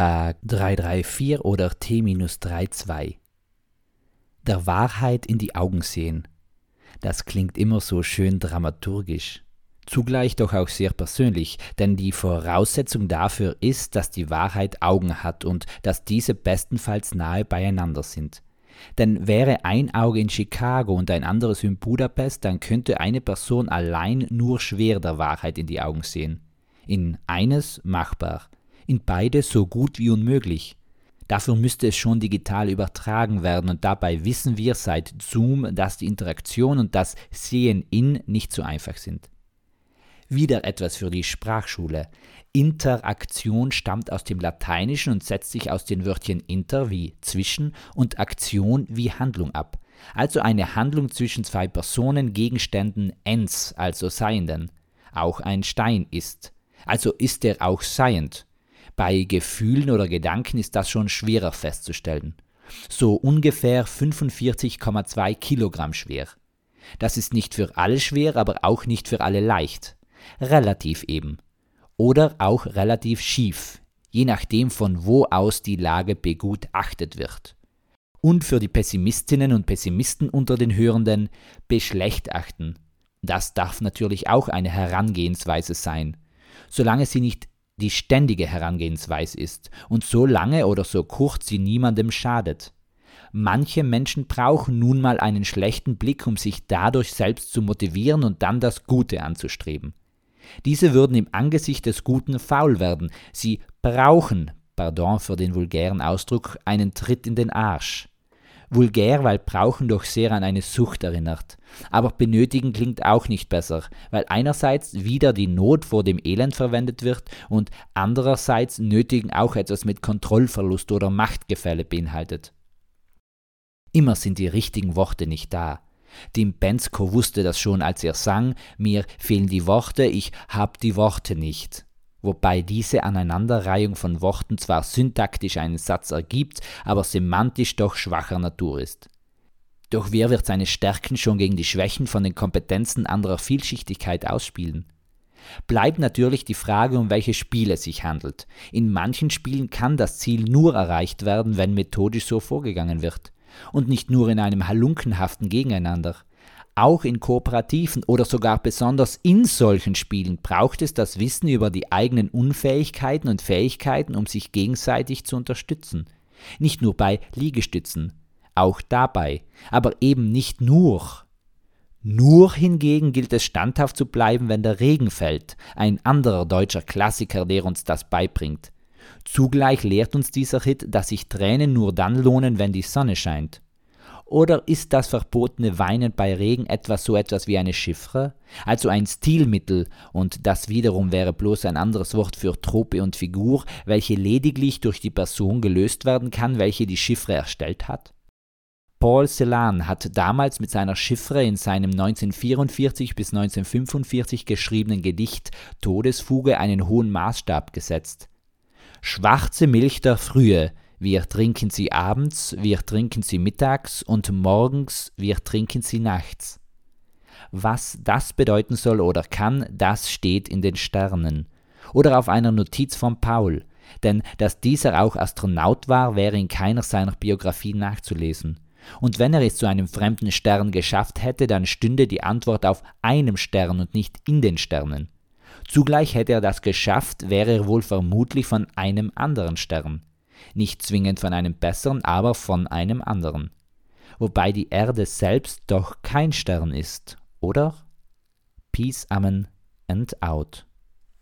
Tag 334 oder T-32. Der Wahrheit in die Augen sehen. Das klingt immer so schön dramaturgisch. Zugleich doch auch sehr persönlich, denn die Voraussetzung dafür ist, dass die Wahrheit Augen hat und dass diese bestenfalls nahe beieinander sind. Denn wäre ein Auge in Chicago und ein anderes in Budapest, dann könnte eine Person allein nur schwer der Wahrheit in die Augen sehen. In eines machbar, in beide so gut wie unmöglich. Dafür müsste es schon digital übertragen werden und dabei wissen wir seit Zoom, dass die Interaktion und das Sehen in nicht so einfach sind. Wieder etwas für die Sprachschule. Interaktion stammt aus dem Lateinischen und setzt sich aus den Wörtchen inter wie zwischen und Aktion wie Handlung ab. Also eine Handlung zwischen zwei Personen, Gegenständen, ens, also Seienden. Auch ein Stein ist. Also ist er auch seiend. Bei Gefühlen oder Gedanken ist das schon schwerer festzustellen. So ungefähr 45,2 Kilogramm schwer. Das ist nicht für alle schwer, aber auch nicht für alle leicht relativ eben oder auch relativ schief, je nachdem von wo aus die Lage begutachtet wird. Und für die Pessimistinnen und Pessimisten unter den Hörenden beschlechtachten. Das darf natürlich auch eine Herangehensweise sein, solange sie nicht die ständige Herangehensweise ist und so lange oder so kurz sie niemandem schadet. Manche Menschen brauchen nun mal einen schlechten Blick, um sich dadurch selbst zu motivieren und dann das Gute anzustreben. Diese würden im Angesicht des Guten faul werden. Sie brauchen, pardon für den vulgären Ausdruck, einen Tritt in den Arsch. Vulgär, weil brauchen doch sehr an eine Sucht erinnert. Aber benötigen klingt auch nicht besser, weil einerseits wieder die Not vor dem Elend verwendet wird und andererseits nötigen auch etwas mit Kontrollverlust oder Machtgefälle beinhaltet. Immer sind die richtigen Worte nicht da. Dem Bensko wusste das schon, als er sang, mir fehlen die Worte, ich hab die Worte nicht. Wobei diese Aneinanderreihung von Worten zwar syntaktisch einen Satz ergibt, aber semantisch doch schwacher Natur ist. Doch wer wird seine Stärken schon gegen die Schwächen von den Kompetenzen anderer Vielschichtigkeit ausspielen? Bleibt natürlich die Frage, um welche Spiele es sich handelt. In manchen Spielen kann das Ziel nur erreicht werden, wenn methodisch so vorgegangen wird und nicht nur in einem halunkenhaften Gegeneinander. Auch in kooperativen oder sogar besonders in solchen Spielen braucht es das Wissen über die eigenen Unfähigkeiten und Fähigkeiten, um sich gegenseitig zu unterstützen. Nicht nur bei Liegestützen, auch dabei, aber eben nicht nur. Nur hingegen gilt es standhaft zu bleiben, wenn der Regen fällt, ein anderer deutscher Klassiker, der uns das beibringt. Zugleich lehrt uns dieser Hit, dass sich Tränen nur dann lohnen, wenn die Sonne scheint. Oder ist das verbotene Weinen bei Regen etwas so etwas wie eine Chiffre, also ein Stilmittel, und das wiederum wäre bloß ein anderes Wort für Trope und Figur, welche lediglich durch die Person gelöst werden kann, welche die Chiffre erstellt hat? Paul Celan hat damals mit seiner Chiffre in seinem 1944 bis 1945 geschriebenen Gedicht Todesfuge einen hohen Maßstab gesetzt. Schwarze Milch der Frühe, wir trinken sie abends, wir trinken sie mittags und morgens, wir trinken sie nachts. Was das bedeuten soll oder kann, das steht in den Sternen. Oder auf einer Notiz von Paul, denn dass dieser auch Astronaut war, wäre in keiner seiner Biografien nachzulesen. Und wenn er es zu einem fremden Stern geschafft hätte, dann stünde die Antwort auf einem Stern und nicht in den Sternen. Zugleich hätte er das geschafft, wäre er wohl vermutlich von einem anderen Stern. Nicht zwingend von einem besseren, aber von einem anderen. Wobei die Erde selbst doch kein Stern ist, oder? Peace, Amen and out.